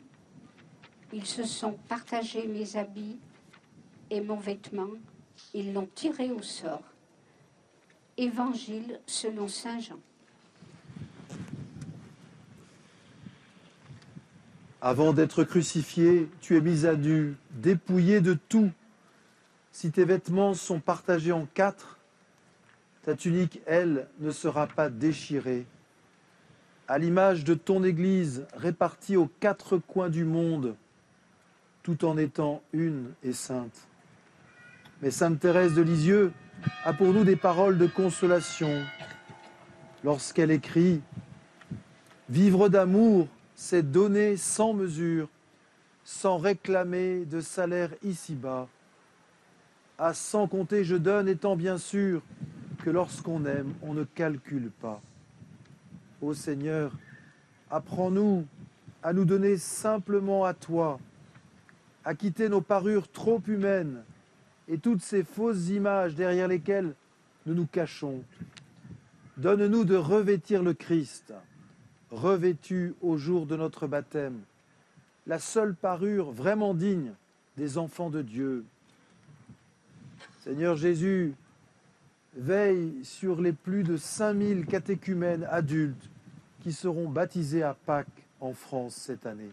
ils se sont partagés mes habits et mon vêtement, ils l'ont tiré au sort. Évangile selon Saint Jean. Avant d'être crucifié, tu es mis à nu, dépouillé de tout. Si tes vêtements sont partagés en quatre, ta tunique, elle, ne sera pas déchirée. À l'image de ton Église répartie aux quatre coins du monde, tout en étant une et sainte. Mais Sainte Thérèse de Lisieux a pour nous des paroles de consolation lorsqu'elle écrit Vivre d'amour, c'est donner sans mesure, sans réclamer de salaire ici-bas. À sans compter, je donne, étant bien sûr que lorsqu'on aime, on ne calcule pas. Ô Seigneur, apprends-nous à nous donner simplement à toi, à quitter nos parures trop humaines et toutes ces fausses images derrière lesquelles nous nous cachons. Donne-nous de revêtir le Christ, revêtu au jour de notre baptême, la seule parure vraiment digne des enfants de Dieu. Seigneur Jésus, veille sur les plus de 5000 catéchumènes adultes qui seront baptisés à Pâques en France cette année.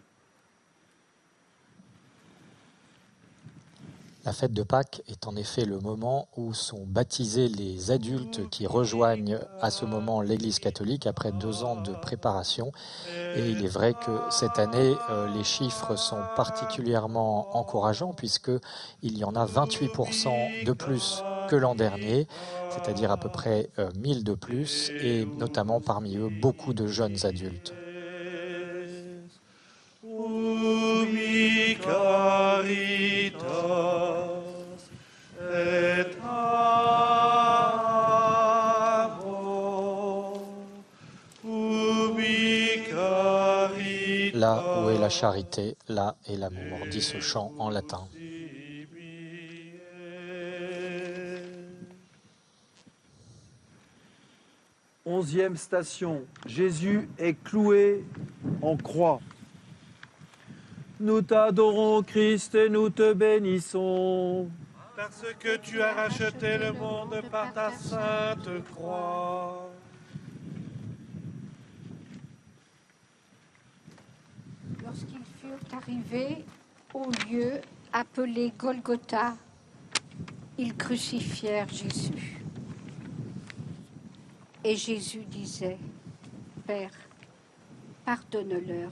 La fête de Pâques est en effet le moment où sont baptisés les adultes qui rejoignent à ce moment l'Église catholique après deux ans de préparation. Et il est vrai que cette année, euh, les chiffres sont particulièrement encourageants puisqu'il y en a 28% de plus que l'an dernier, c'est-à-dire à peu près 1000 euh, de plus, et notamment parmi eux beaucoup de jeunes adultes. La charité, là est l'amour, dit ce chant en latin. Onzième station, Jésus est cloué en croix. Nous t'adorons Christ et nous te bénissons. Parce que tu as racheté le monde par ta sainte croix. Arrivés au lieu appelé Golgotha, ils crucifièrent Jésus. Et Jésus disait, Père, pardonne-leur,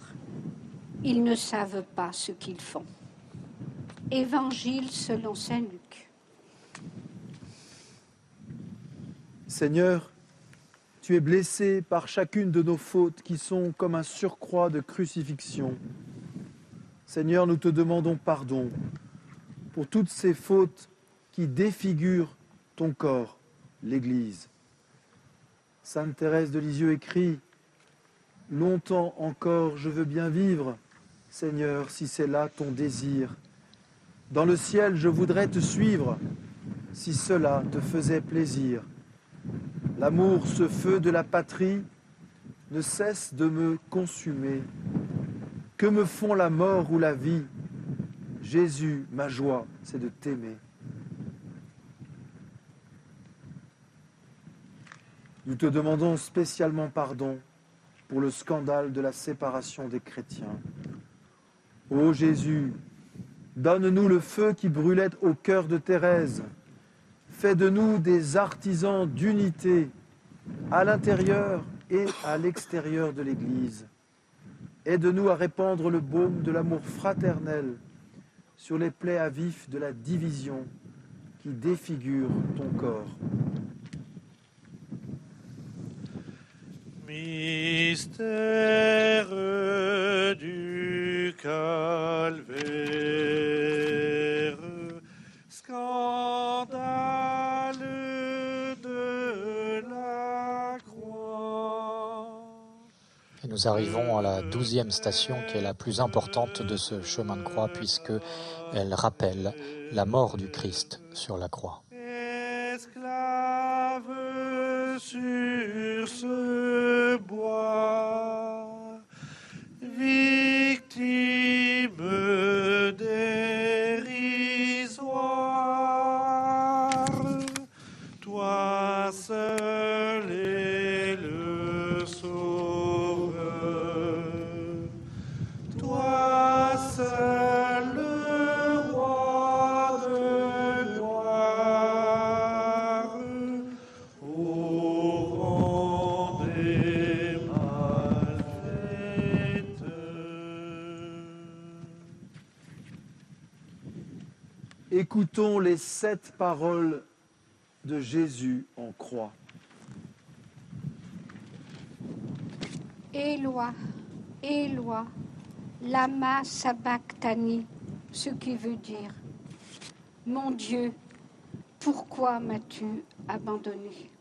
ils ne savent pas ce qu'ils font. Évangile selon Saint Luc. Seigneur, tu es blessé par chacune de nos fautes qui sont comme un surcroît de crucifixion. Seigneur, nous te demandons pardon pour toutes ces fautes qui défigurent ton corps, l'Église. Sainte Thérèse de Lisieux écrit Longtemps encore je veux bien vivre, Seigneur, si c'est là ton désir. Dans le ciel, je voudrais te suivre, si cela te faisait plaisir. L'amour, ce feu de la patrie, ne cesse de me consumer. Que me font la mort ou la vie? Jésus, ma joie, c'est de t'aimer. Nous te demandons spécialement pardon pour le scandale de la séparation des chrétiens. Ô Jésus, donne-nous le feu qui brûlait au cœur de Thérèse. Fais de nous des artisans d'unité à l'intérieur et à l'extérieur de l'Église. Aide-nous à répandre le baume de l'amour fraternel sur les plaies à vif de la division qui défigurent ton corps. Mystère du calvaire, scandale nous arrivons à la douzième station qui est la plus importante de ce chemin de croix puisque elle rappelle la mort du Christ sur la croix. Écoutons les sept paroles de Jésus en croix. Éloi, Éloi, lama sabachthani, ce qui veut dire Mon Dieu, pourquoi m'as-tu abandonné?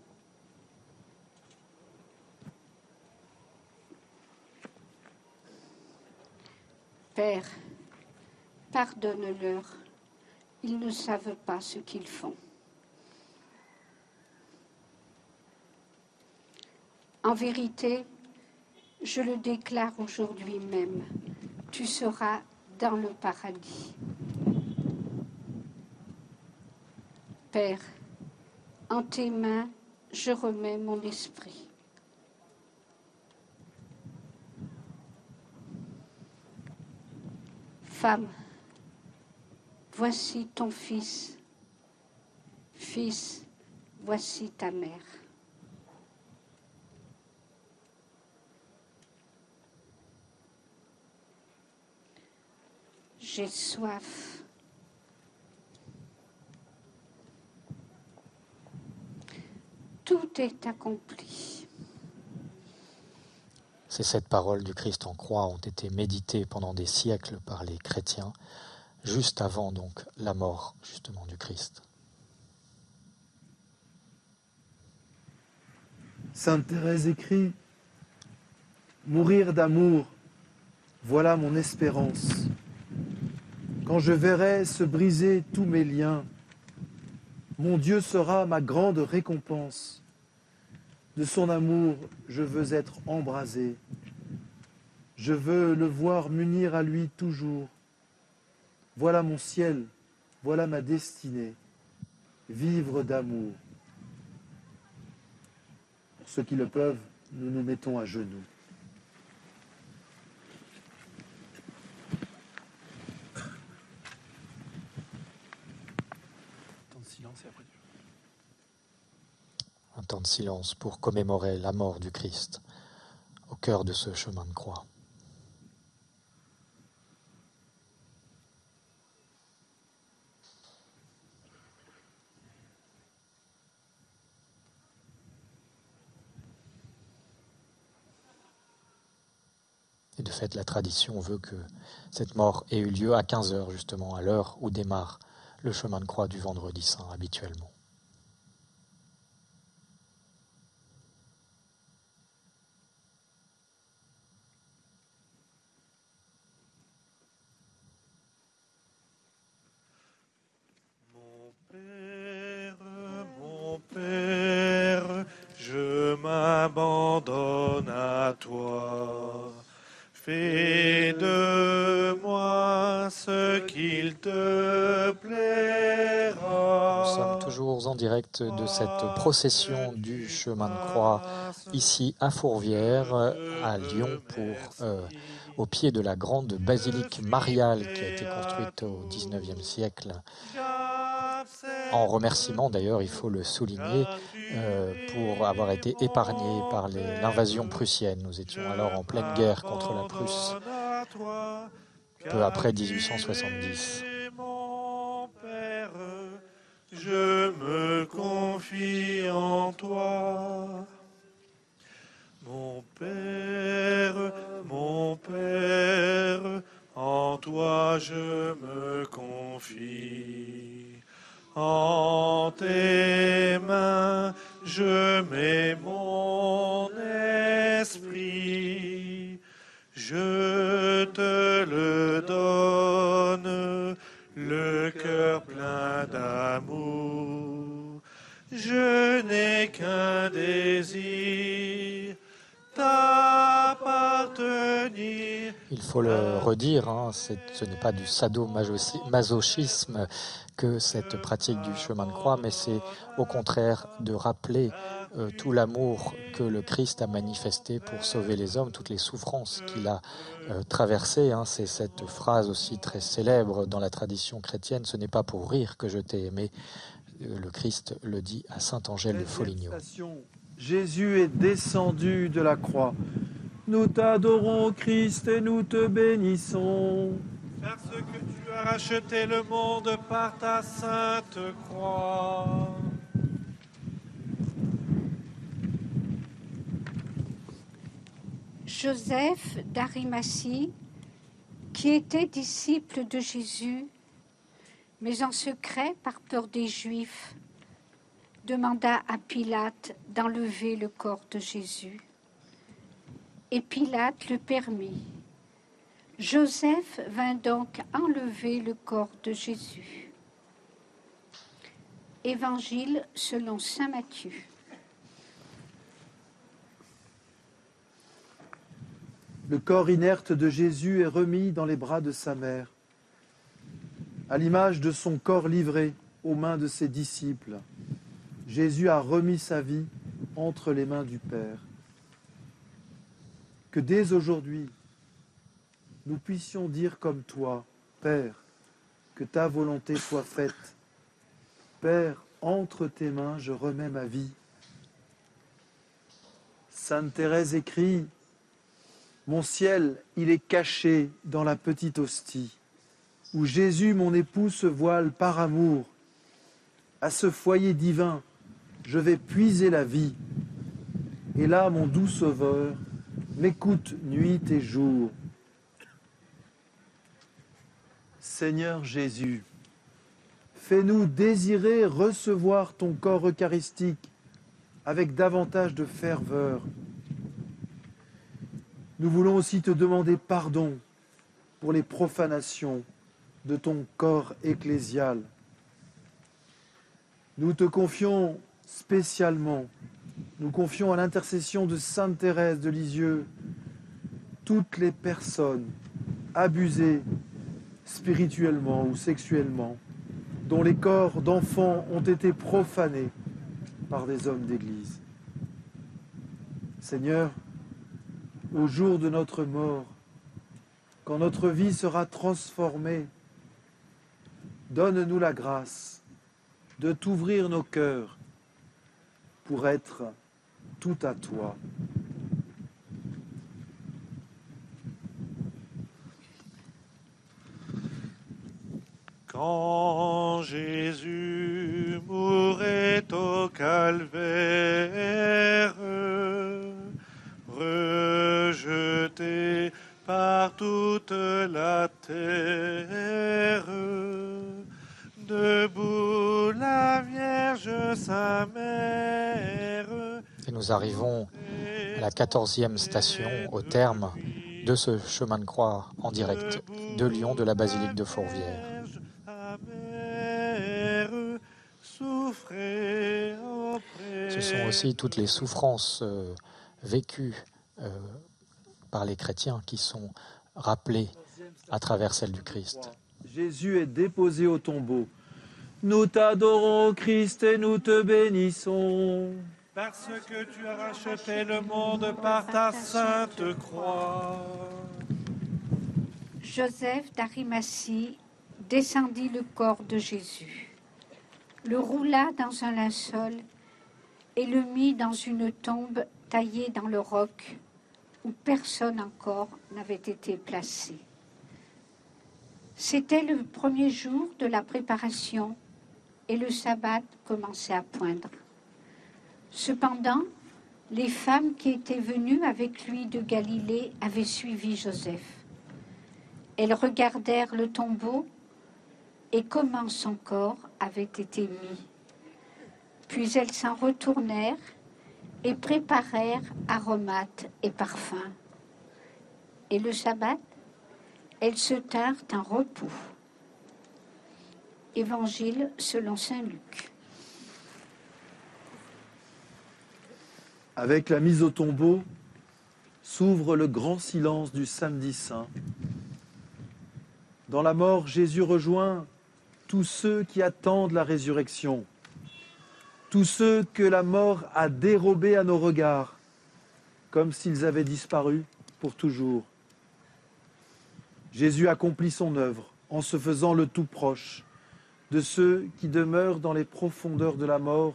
Père, pardonne-leur, ils ne savent pas ce qu'ils font. En vérité, je le déclare aujourd'hui même, tu seras dans le paradis. Père, en tes mains, je remets mon esprit. Femme, voici ton fils. Fils, voici ta mère. J'ai soif. Tout est accompli. Ces sept paroles du Christ en croix ont été méditées pendant des siècles par les chrétiens, juste avant donc la mort justement du Christ. Sainte Thérèse écrit Mourir d'amour, voilà mon espérance. Quand je verrai se briser tous mes liens, mon Dieu sera ma grande récompense. De son amour, je veux être embrasé. Je veux le voir m'unir à lui toujours. Voilà mon ciel, voilà ma destinée, vivre d'amour. Pour ceux qui le peuvent, nous nous mettons à genoux. Un temps de silence pour commémorer la mort du Christ au cœur de ce chemin de croix. Et de fait, la tradition veut que cette mort ait eu lieu à 15 heures, justement, à l'heure où démarre le chemin de croix du vendredi saint habituellement. Mon Père, mon Père, je m'abandonne à toi. Fais de moi ce qu'il te plaira. Nous sommes toujours en direct de cette procession du chemin de croix ici à Fourvière, à Lyon, pour, euh, au pied de la grande basilique mariale qui a été construite au XIXe siècle. En remerciement d'ailleurs, il faut le souligner, euh, pour avoir été épargné par l'invasion prussienne. Nous étions alors en pleine guerre contre la Prusse, peu après 1870. Mon Père, je me confie en toi. Mon Père, mon Père, en toi je me tes mains je mets mon esprit. Je te le donne, le cœur plein d'amour. Je n'ai qu'un désir, t'appartenir. Il faut le redire, hein, ce n'est pas du sadomasochisme que cette pratique du chemin de croix, mais c'est au contraire de rappeler euh, tout l'amour que le Christ a manifesté pour sauver les hommes, toutes les souffrances qu'il a euh, traversées. hein. C'est cette phrase aussi très célèbre dans la tradition chrétienne, ce n'est pas pour rire que je t'ai aimé. Euh, Le Christ le dit à Saint Angèle de Foligno. Jésus est descendu de la croix. Nous t'adorons, Christ, et nous te bénissons. Parce que tu as racheté le monde par ta sainte croix. Joseph d'Arimathie, qui était disciple de Jésus, mais en secret par peur des Juifs, demanda à Pilate d'enlever le corps de Jésus. Et Pilate le permit. Joseph vint donc enlever le corps de Jésus. Évangile selon Saint Matthieu. Le corps inerte de Jésus est remis dans les bras de sa mère, à l'image de son corps livré aux mains de ses disciples. Jésus a remis sa vie entre les mains du Père. Que dès aujourd'hui, nous puissions dire comme toi, Père, que ta volonté soit faite. Père, entre tes mains, je remets ma vie. Sainte Thérèse écrit, Mon ciel, il est caché dans la petite hostie, où Jésus, mon époux, se voile par amour. À ce foyer divin, je vais puiser la vie. Et là, mon doux Sauveur m'écoute nuit et jour. Seigneur Jésus, fais-nous désirer recevoir ton corps eucharistique avec davantage de ferveur. Nous voulons aussi te demander pardon pour les profanations de ton corps ecclésial. Nous te confions spécialement, nous confions à l'intercession de Sainte Thérèse de Lisieux toutes les personnes abusées spirituellement ou sexuellement, dont les corps d'enfants ont été profanés par des hommes d'Église. Seigneur, au jour de notre mort, quand notre vie sera transformée, donne-nous la grâce de t'ouvrir nos cœurs pour être tout à toi. Jésus mourait au calvaire, rejeté par toute la terre, debout la Vierge sa mère. Et nous arrivons à la quatorzième station, au terme de ce chemin de croix en direct de Lyon, de la basilique de Fourvière. Aussi toutes les souffrances euh, vécues euh, par les chrétiens qui sont rappelées à travers celles du Christ. Jésus est déposé au tombeau. Nous t'adorons, Christ, et nous te bénissons. Parce que tu as racheté le monde par ta sainte croix. Joseph d'Arimathie descendit le corps de Jésus, le roula dans un linceul et le mit dans une tombe taillée dans le roc où personne encore n'avait été placé. C'était le premier jour de la préparation et le sabbat commençait à poindre. Cependant, les femmes qui étaient venues avec lui de Galilée avaient suivi Joseph. Elles regardèrent le tombeau et comment son corps avait été mis. Puis elles s'en retournèrent et préparèrent aromates et parfums. Et le sabbat, elles se tinrent en repos. Évangile selon Saint Luc. Avec la mise au tombeau, s'ouvre le grand silence du samedi saint. Dans la mort, Jésus rejoint tous ceux qui attendent la résurrection, tous ceux que la mort a dérobés à nos regards, comme s'ils avaient disparu pour toujours. Jésus accomplit son œuvre en se faisant le tout proche de ceux qui demeurent dans les profondeurs de la mort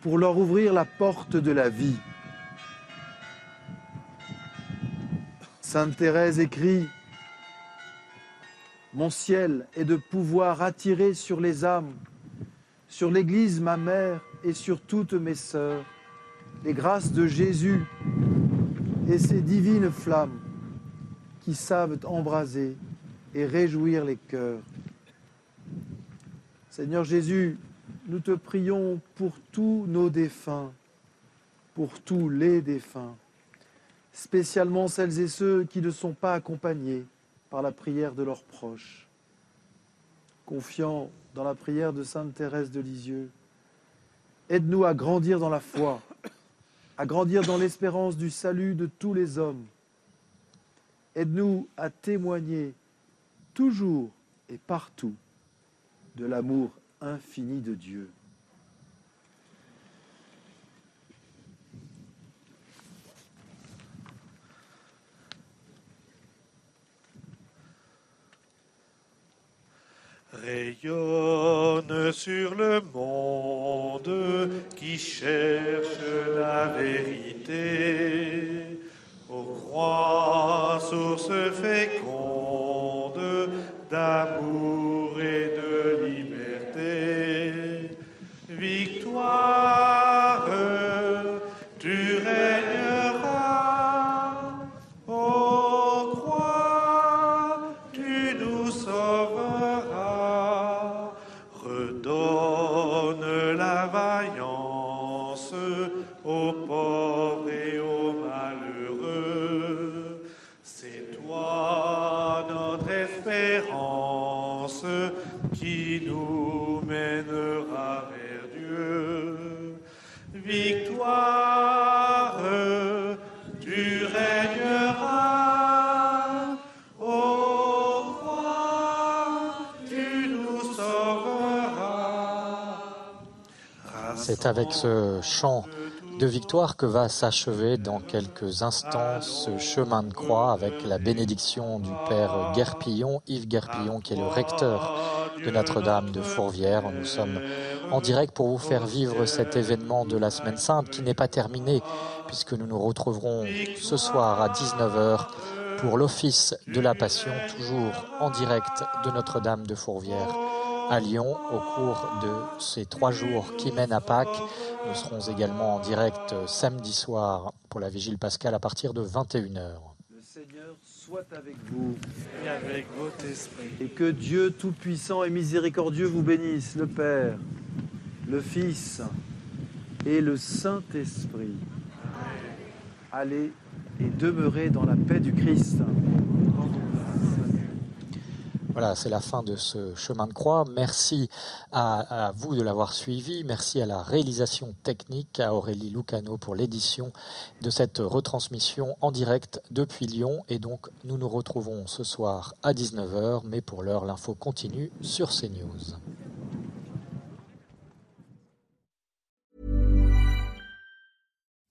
pour leur ouvrir la porte de la vie. Sainte Thérèse écrit Mon ciel est de pouvoir attirer sur les âmes, sur l'Église, ma mère, et sur toutes mes sœurs, les grâces de Jésus et ses divines flammes qui savent embraser et réjouir les cœurs. Seigneur Jésus, nous te prions pour tous nos défunts, pour tous les défunts, spécialement celles et ceux qui ne sont pas accompagnés par la prière de leurs proches. Confiant dans la prière de Sainte Thérèse de Lisieux, aide-nous à grandir dans la foi, à grandir dans l'espérance du salut de tous les hommes. Aide-nous à témoigner toujours et partout de l'amour infini de Dieu. Rayonne sur le monde qui cherche la vérité. Ô croix, source féconde d'amour et de liberté. Victoire, tu tu nous sauveras. C'est avec ce chant de victoire que va s'achever dans quelques instants ce chemin de croix avec la bénédiction du Père Guerpillon, Yves Guerpillon, qui est le recteur de Notre-Dame de Fourvière. Nous sommes en direct pour vous faire vivre cet événement de la Semaine Sainte qui n'est pas terminé puisque nous nous retrouverons ce soir à 19h pour l'office de la Passion, toujours en direct de Notre-Dame de Fourvière à Lyon au cours de ces trois jours qui mènent à Pâques. Nous serons également en direct samedi soir pour la Vigile Pascale à partir de 21h. Le Seigneur soit avec vous Et avec votre esprit. et que Dieu Tout-Puissant et Miséricordieux vous bénisse, le Père, le Fils et le Saint-Esprit. Allez et demeurez dans la paix du Christ. Voilà, c'est la fin de ce chemin de croix. Merci à, vous de l'avoir suivi. Merci à la réalisation technique, à Aurélie Lucano pour l'édition de cette retransmission en direct depuis Lyon. Et donc, nous nous retrouvons ce soir à 19h. Mais pour l'heure, l'info continue sur CNews.